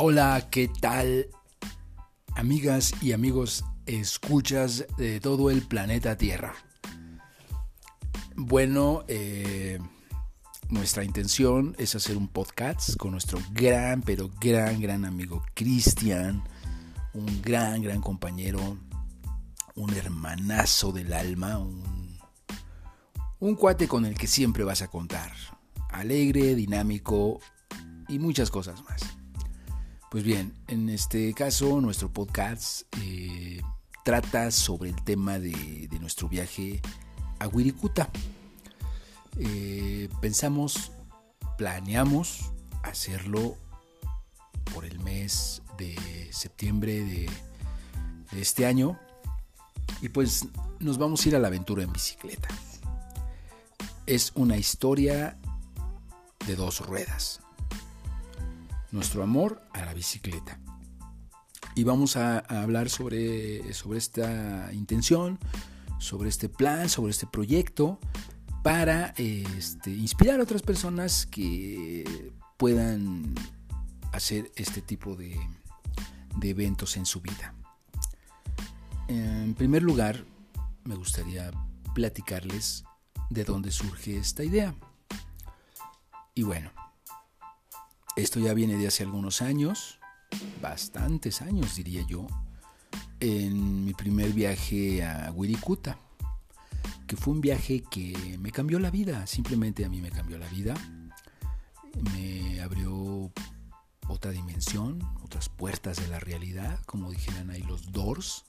Hola, ¿qué tal? Amigas y amigos, escuchas de todo el planeta Tierra. Bueno, eh, nuestra intención es hacer un podcast con nuestro gran, pero gran, gran amigo Cristian, un gran, gran compañero, un hermanazo del alma, un, un cuate con el que siempre vas a contar. Alegre, dinámico y muchas cosas más. Pues bien, en este caso nuestro podcast eh, trata sobre el tema de, nuestro viaje a Wirikuta. Eh, pensamos, planeamos hacerlo por el mes de septiembre de, de este año y pues nos vamos a ir a la aventura en bicicleta. Es una historia de dos ruedas nuestro amor a la bicicleta. Y vamos a, hablar sobre, sobre esta intención, sobre este plan, sobre este proyecto, para este, inspirar a otras personas que puedan hacer este tipo de, de eventos en su vida. En primer lugar, me gustaría platicarles de dónde surge esta idea. Y bueno, esto ya viene de hace algunos años, bastantes años diría yo, en mi primer viaje a Wirikuta, que fue un viaje que me cambió la vida, simplemente a mí me cambió la vida, me abrió otra dimensión, otras puertas de la realidad, como dijeran ahí los doors,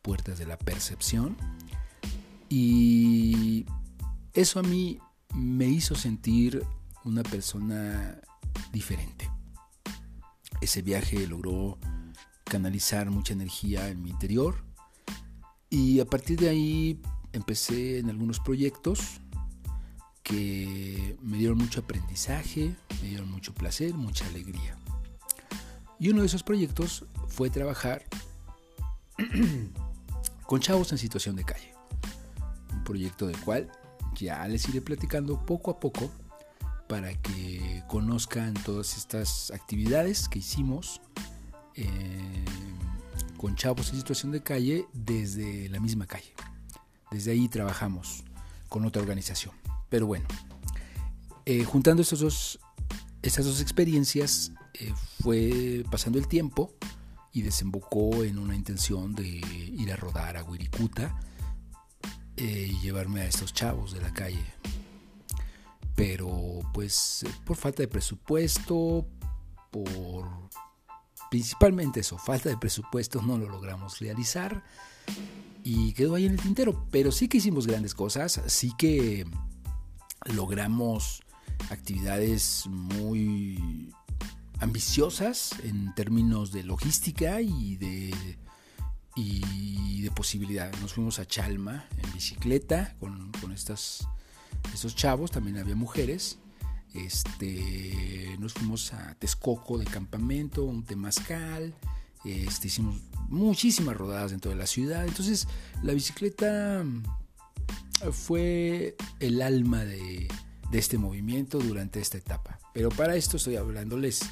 puertas de la percepción, y eso a mí me hizo sentir una persona diferente. Ese viaje logró canalizar mucha energía en mi interior y a partir de ahí empecé en algunos proyectos que me dieron mucho aprendizaje, me dieron mucho placer, mucha alegría. Y uno de esos proyectos fue trabajar con chavos en situación de calle. Un proyecto del cual ya les iré platicando poco a poco para que conozcan todas estas actividades que hicimos eh, con chavos en situación de calle desde la misma calle. Desde ahí trabajamos con otra organización. Pero bueno, eh, juntando estas dos, estas dos experiencias, eh, fue pasando el tiempo y desembocó en una intención de ir a rodar a Wirikuta y llevarme a estos chavos de la calle pero pues por falta de presupuesto, por principalmente eso, falta de presupuesto no lo logramos realizar y quedó ahí en el tintero, pero sí que hicimos grandes cosas, sí que logramos actividades muy ambiciosas en términos de logística y de y de posibilidad. Nos fuimos a Chalma en bicicleta con, con estas esos chavos, también había mujeres. Este, nos fuimos a Texcoco de campamento, un temazcal, este, hicimos muchísimas rodadas dentro de la ciudad. Entonces, la bicicleta fue el alma de, de este movimiento durante esta etapa. Pero para esto estoy hablándoles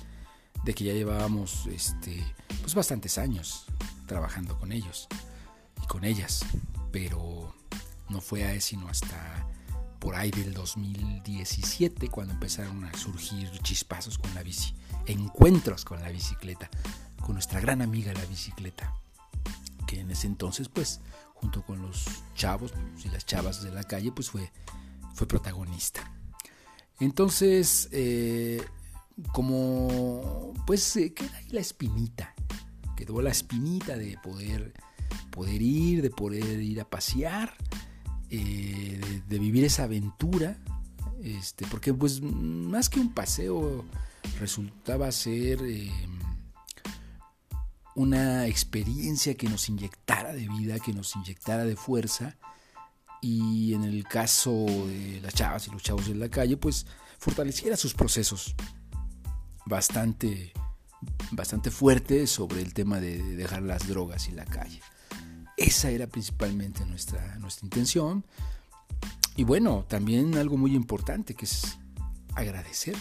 de que ya llevábamos este, pues bastantes años trabajando con ellos y con ellas. Pero no fue a sino hasta por ahí del 2017 cuando empezaron a surgir chispazos con la bici, encuentros con la bicicleta, con nuestra gran amiga la bicicleta, que en ese entonces pues junto con los chavos y las chavas de la calle pues fue, fue protagonista. Entonces, eh, como pues eh, queda ahí la espinita, quedó la espinita de poder, poder ir, de poder ir a pasear eh, de, vivir esa aventura, este, porque pues más que un paseo resultaba ser eh, una experiencia que nos inyectara de vida, que nos inyectara de fuerza y en el caso de las chavas y los chavos de la calle, pues fortaleciera sus procesos bastante, bastante fuertes sobre el tema de dejar las drogas y la calle. Esa era principalmente nuestra, nuestra intención. Y bueno, también algo muy importante que es agradecer.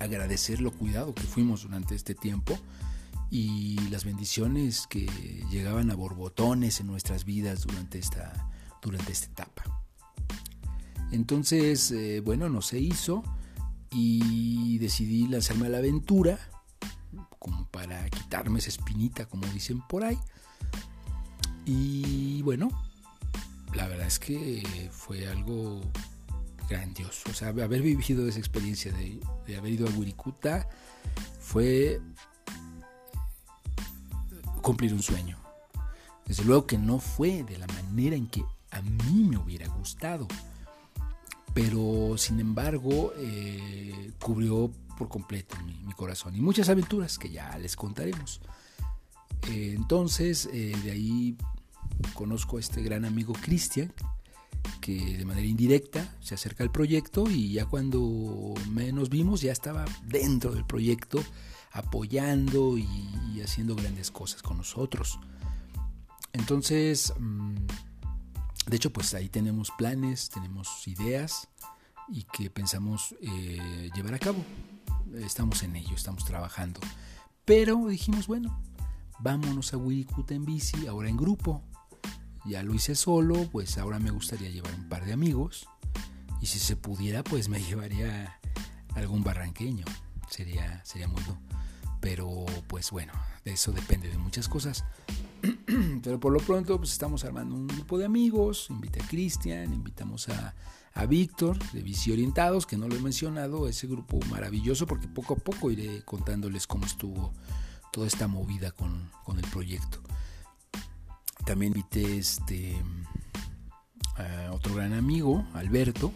agradecer lo cuidado que fuimos durante este tiempo y las bendiciones que llegaban a borbotones en nuestras vidas durante esta, durante esta etapa. Entonces, eh, bueno, no se hizo y decidí lanzarme a la aventura como para quitarme esa espinita, como dicen por ahí. Y bueno, la verdad es que fue algo grandioso. O sea, haber vivido esa experiencia de, haber ido a Wirikuta fue cumplir un sueño. Desde luego que no fue de la manera en que a mí me hubiera gustado, pero sin embargo eh, cubrió por completo mi, corazón y muchas aventuras que ya les contaremos. Eh, entonces, eh, de ahí conozco a este gran amigo Cristian, que de manera indirecta se acerca al proyecto y ya cuando menos vimos ya estaba dentro del proyecto apoyando y, haciendo grandes cosas con nosotros. Entonces, mm, de hecho, pues ahí tenemos planes, tenemos ideas y que pensamos eh, llevar a cabo. Estamos en ello, estamos trabajando. Pero dijimos, bueno, vámonos a Wirikuta en bici, ahora en grupo. Ya lo hice solo, pues ahora me gustaría llevar un par de amigos. Y si se pudiera, pues me llevaría algún barranqueño. Sería, sería muy. Pero pues bueno, de eso depende de muchas cosas. Pero por lo pronto pues estamos armando un grupo de amigos. Invité a Cristian, invitamos a, a Víctor de Bici Orientados, que no lo he mencionado, ese grupo maravilloso, porque poco a poco iré contándoles cómo estuvo toda esta movida con, con el proyecto. También invité este, a otro gran amigo, Alberto,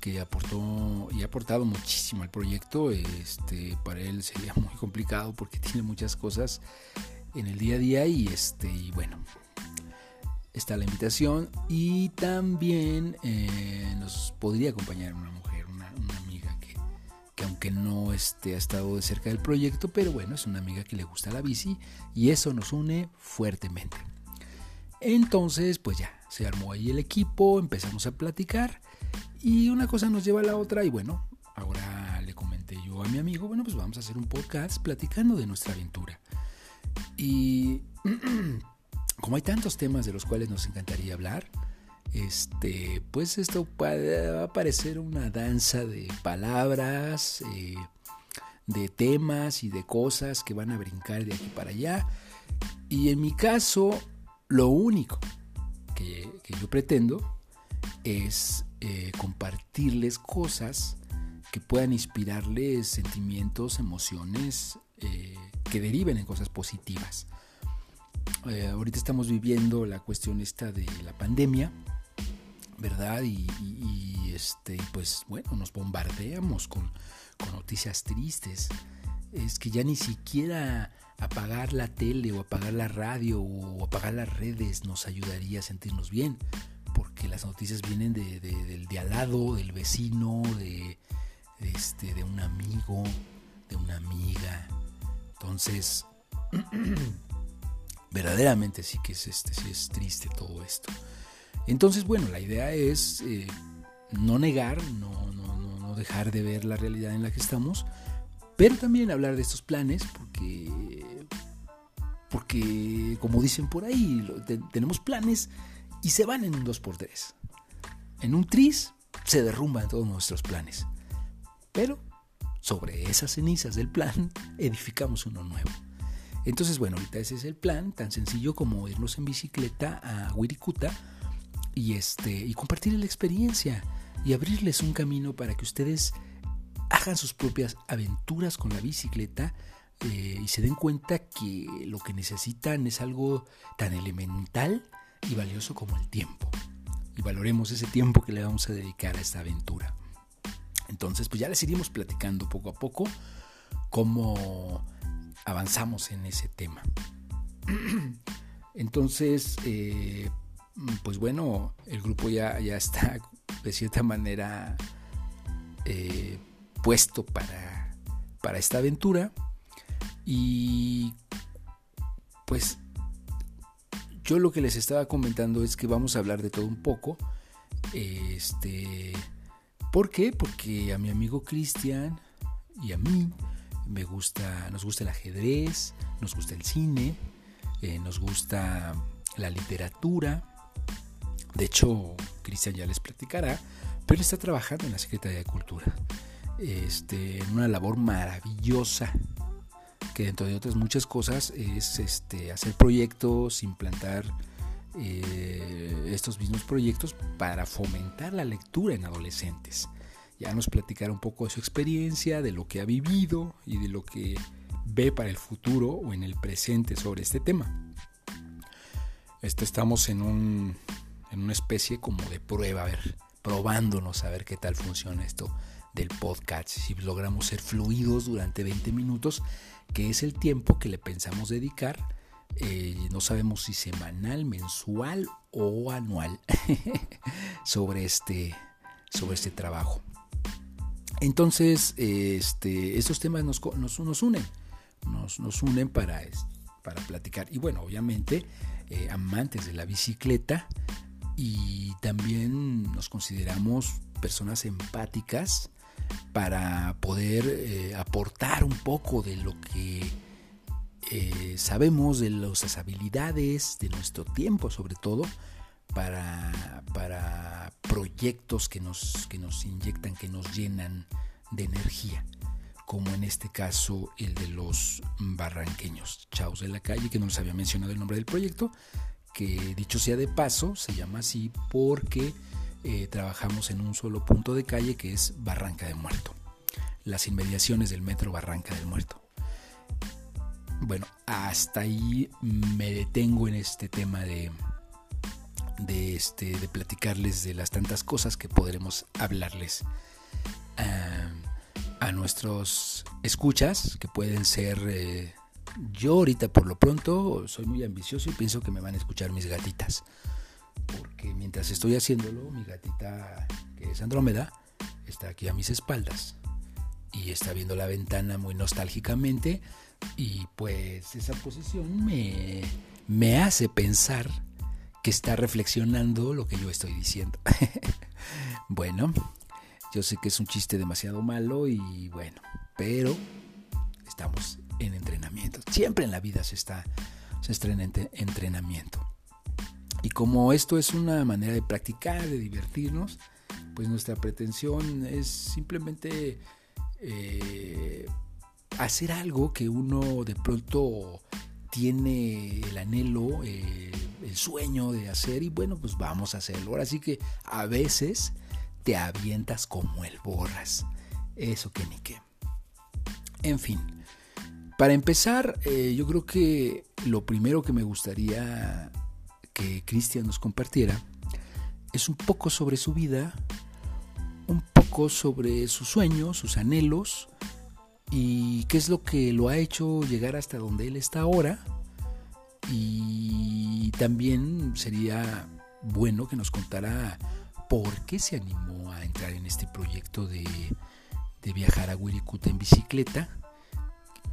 que aportó y ha aportado muchísimo al proyecto. Este, para él sería muy complicado porque tiene muchas cosas en el día a día y este y bueno está la invitación y también eh, nos podría acompañar una mujer, que, aunque no esté ha estado cerca del proyecto, pero bueno, es una amiga que le gusta la bici y eso nos une fuertemente. Entonces, pues ya, se armó ahí el equipo, empezamos a platicar y una cosa nos lleva a la otra y bueno, ahora le comenté yo a mi amigo, bueno, pues vamos a hacer un podcast platicando de nuestra aventura. Y como hay tantos temas de los cuales nos encantaría hablar, este, pues esto va a parecer una danza de palabras, eh, de temas y de cosas que van a brincar de aquí para allá. Y en mi caso, lo único que, yo pretendo es eh, compartirles cosas que puedan inspirarles sentimientos, emociones eh, que deriven en cosas positivas. Ahorita estamos viviendo la cuestión esta de la pandemia, ¿verdad? Y, este, pues bueno, nos bombardeamos con, noticias tristes. Es que ya ni siquiera apagar la tele o apagar la radio o apagar las redes nos ayudaría a sentirnos bien, porque las noticias vienen de, del de al lado, del vecino, de, este, de un amigo, de una amiga. Entonces, verdaderamente sí que es, este, sí es triste todo esto. Entonces, bueno, la idea es eh, no negar, no, no, no dejar de ver la realidad en la que estamos, pero también hablar de estos planes porque, porque como dicen por ahí, tenemos planes y se van en un 2x3. En un tris se derrumban todos nuestros planes. Pero sobre esas cenizas del plan edificamos uno nuevo. Entonces, bueno, ahorita ese es el plan, tan sencillo como irnos en bicicleta a Wirikuta y, este, y compartir la experiencia y abrirles un camino para que ustedes hagan sus propias aventuras con la bicicleta eh, y se den cuenta que lo que necesitan es algo tan elemental y valioso como el tiempo. Y valoremos ese tiempo que le vamos a dedicar a esta aventura. Entonces, pues ya les iremos platicando poco a poco cómo avanzamos en ese tema. Entonces, eh, pues bueno, el grupo ya, ya está de cierta manera eh, puesto para, para esta aventura. Y pues yo lo que les estaba comentando es que vamos a hablar de todo un poco. Este, ¿Por qué? Porque a mi amigo Cristian y a mí. Me gusta, nos gusta el ajedrez, nos gusta el cine, eh, nos gusta la literatura. De hecho, Cristian ya les platicará, pero está trabajando en la Secretaría de Cultura. Este, en una labor maravillosa que dentro de otras muchas cosas es este, hacer proyectos, implantar eh, estos mismos proyectos para fomentar la lectura en adolescentes. Ya nos platicará un poco de su experiencia, de lo que ha vivido y de lo que ve para el futuro o en el presente sobre este tema. Este, estamos en, un, en una especie como de prueba, a ver, probándonos a ver qué tal funciona esto del podcast, si logramos ser fluidos durante 20 minutos, que es el tiempo que le pensamos dedicar eh, no sabemos si semanal, mensual o anual sobre, este, sobre este trabajo. Entonces, este, estos temas nos, nos, unen, nos, unen para, para platicar. Y bueno, obviamente, eh, amantes de la bicicleta y también nos consideramos personas empáticas para poder eh, aportar un poco de lo que eh, sabemos de las habilidades, de nuestro tiempo sobre todo, para, para proyectos que nos, que nos inyectan, que nos llenan de energía, como en este caso el de los barranqueños, Chaos de la Calle, que no les había mencionado el nombre del proyecto, que dicho sea de paso, se llama así porque eh, trabajamos en un solo punto de calle que es Barranca de Muerto, las inmediaciones del metro Barranca del Muerto. Bueno, hasta ahí me detengo en este tema de, de, este, de platicarles de las tantas cosas que podremos hablarles a nuestros escuchas, que pueden ser... Eh, yo ahorita por lo pronto soy muy ambicioso y pienso que me van a escuchar mis gatitas. Porque mientras estoy haciéndolo, mi gatita, que es Andrómeda, está aquí a mis espaldas y está viendo la ventana muy nostálgicamente y pues esa posición me, me hace pensar que está reflexionando lo que yo estoy diciendo. bueno, yo sé que es un chiste demasiado malo y bueno, pero estamos en entrenamiento. Siempre en la vida se está, se está en entrenamiento. Y como esto es una manera de practicar, de divertirnos, pues nuestra pretensión es simplemente eh, hacer algo que uno de pronto tiene el anhelo, eh, el sueño de hacer y bueno, pues vamos a hacerlo. Ahora sí que a veces te avientas como el borras. Eso que ni qué. En fin, para empezar, eh, yo creo que lo primero que me gustaría que Cristian nos compartiera es un poco sobre su vida, un poco sobre sus sueños, sus anhelos, y qué es lo que lo ha hecho llegar hasta donde él está ahora. Y también sería bueno que nos contara por qué se animó a entrar en este proyecto de, viajar a Wirikuta en bicicleta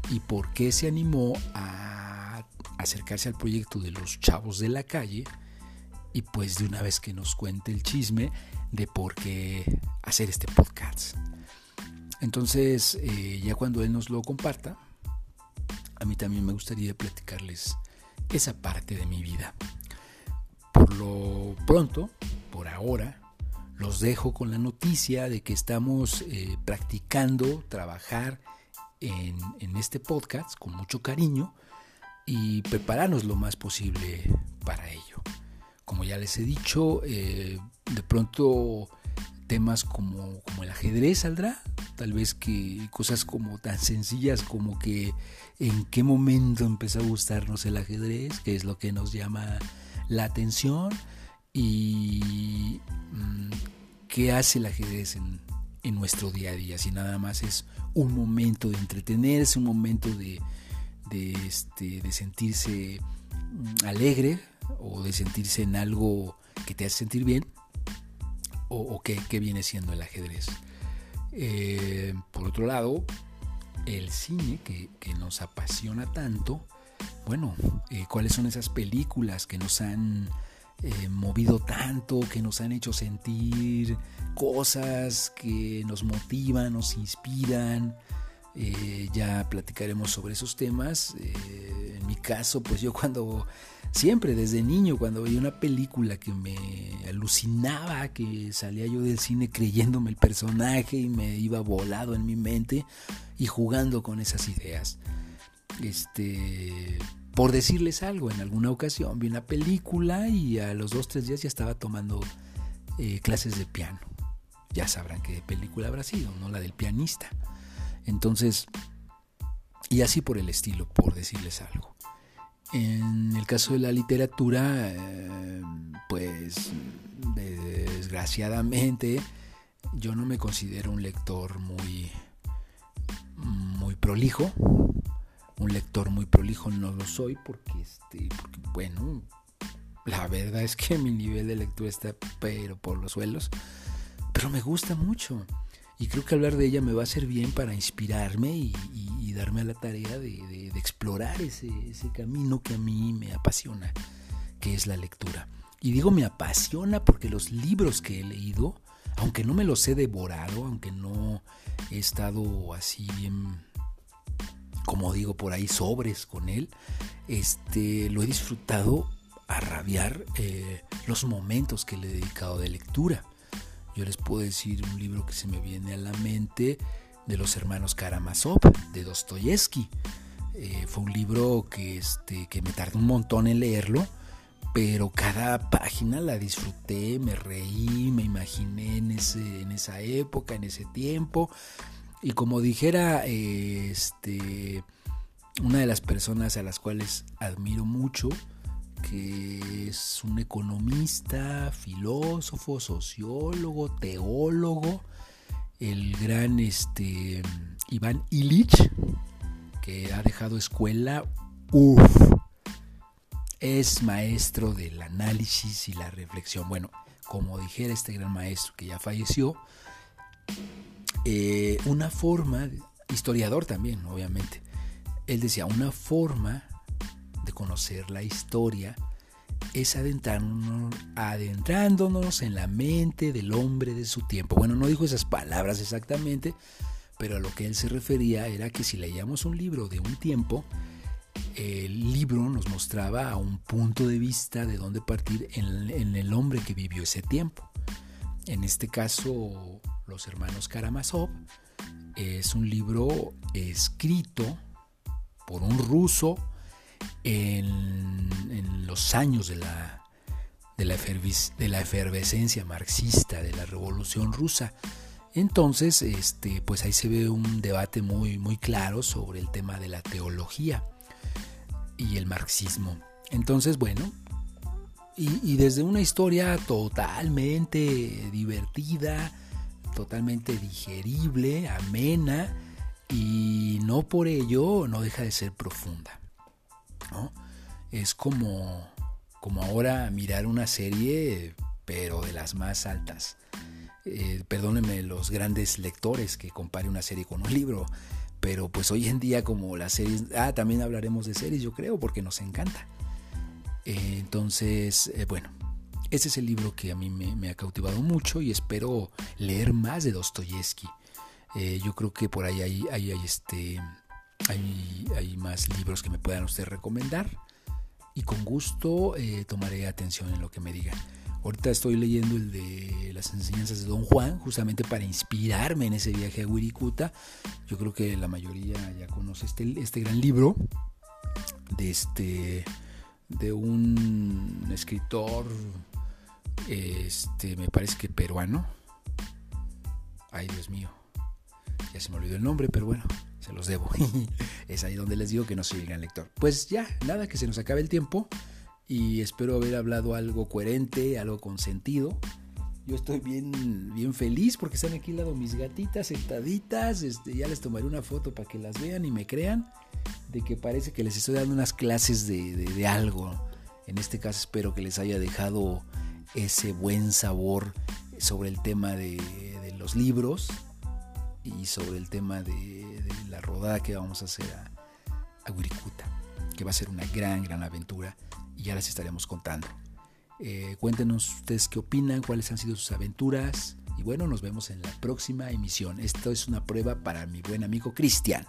y por qué se animó a acercarse al proyecto de los chavos de la calle y pues de una vez que nos cuente el chisme de por qué hacer este podcast. Entonces, eh, ya cuando él nos lo comparta, a mí también me gustaría platicarles esa parte de mi vida. Por lo pronto, por ahora, los dejo con la noticia de que estamos eh, practicando trabajar en, este podcast con mucho cariño y prepararnos lo más posible para ello. Como ya les he dicho, eh, de pronto temas como, el ajedrez saldrá, tal vez que cosas como tan sencillas como que en qué momento empezó a gustarnos el ajedrez, que es lo que nos llama la atención y mm, qué hace el ajedrez en, en, nuestro día a día, si nada más es un momento de entretenerse, un momento de, de, este, de sentirse mm, alegre o de sentirse en algo que te hace sentir bien, o, qué, viene siendo el ajedrez. Eh, por otro lado, el cine que, nos apasiona tanto, bueno, eh, cuáles son esas películas que nos han eh, movido tanto, que nos han hecho sentir cosas que nos motivan, nos inspiran, Eh, ya platicaremos sobre esos temas. Eh, en mi caso, pues yo cuando, siempre desde niño, cuando veía una película que me alucinaba, que salía yo del cine creyéndome el personaje y me iba volado en mi mente y jugando con esas ideas. Este, por decirles algo, en alguna ocasión vi una película y a los dos, tres días ya estaba tomando eh, clases de piano. Ya sabrán qué película habrá sido, ¿no? La del pianista. Entonces, y así por el estilo, por decirles algo. En el caso de la literatura, eh, pues desgraciadamente yo no me considero un lector muy, muy prolijo. Un lector muy prolijo no lo soy porque, este, porque bueno, la verdad es que mi nivel de lectura está pero por los suelos. Pero me gusta mucho. Y creo que hablar de ella me va a ser bien para inspirarme y, darme a la tarea de, explorar ese, camino que a mí me apasiona, que es la lectura. Y digo me apasiona porque los libros que he leído, aunque no me los he devorado, aunque no he estado así bien, como digo por ahí, sobres con él, este, lo he disfrutado a rabiar eh, los momentos que le he dedicado de lectura. Yo les puedo decir un libro que se me viene a la mente de los hermanos Karamazov, de Dostoyevsky. Eh, fue un libro que, este, que me tardó un montón en leerlo, pero cada página la disfruté, me reí, me imaginé en, ese, en esa época, en ese tiempo. Y como dijera este, una de las personas a las cuales admiro mucho, que es un economista, filósofo, sociólogo, teólogo, el gran este, Iván Illich, que ha dejado escuela, uff, es maestro del análisis y la reflexión. Bueno, como dijera este gran maestro que ya falleció, eh, una forma, historiador también, obviamente, él decía, una forma de conocer la historia es adentrándonos, adentrándonos en la mente del hombre de su tiempo. Bueno, no dijo esas palabras exactamente, pero a lo que él se refería era que si leíamos un libro de un tiempo, el libro nos mostraba a un punto de vista de dónde partir en, en el hombre que vivió ese tiempo. En este caso, Los Hermanos Karamazov es un libro escrito por un ruso en, los años de la, de la, efervescencia marxista, de la revolución rusa. Entonces, este, pues ahí se ve un debate muy, muy claro sobre el tema de la teología y el marxismo. Entonces, bueno, y, desde una historia totalmente divertida, totalmente digerible, amena, y no por ello no deja de ser profunda. Es como, como ahora mirar una serie, pero de las más altas. Eh, perdónenme los grandes lectores que compare una serie con un libro, pero pues hoy en día como las series, ah, también hablaremos de series yo creo, porque nos encanta. Eh, entonces, eh, bueno, ese es el libro que a mí me, ha cautivado mucho y espero leer más de Dostoyevsky. yo creo que por ahí hay, hay, hay este, hay, más libros que me puedan ustedes recomendar y con gusto eh, tomaré atención en lo que me digan. Ahorita estoy leyendo el de las enseñanzas de Don Juan, justamente para inspirarme en ese viaje a Wirikuta. Yo creo que la mayoría ya conoce este, este gran libro de este de un escritor este me parece que peruano. Ay, Dios mío. Ya se me olvidó el nombre, pero bueno, se los debo. es ahí donde les digo que no soy el gran lector. Pues ya, nada, que se nos acabe el tiempo y espero haber hablado algo coherente, algo con sentido. Yo estoy bien, bien feliz porque están aquí al lado mis gatitas sentaditas. Este, ya les tomaré una foto para que las vean y me crean de que parece que les estoy dando unas clases de, algo. En este caso espero que les haya dejado ese buen sabor sobre el tema de, los libros y sobre el tema de, la rodada que vamos a hacer a, a que va a ser una gran, gran aventura y ya les estaremos contando. Eh, cuéntenos ustedes qué opinan, cuáles han sido sus aventuras Y bueno, nos vemos en la próxima emisión. Esto es una prueba para mi buen amigo Cristian.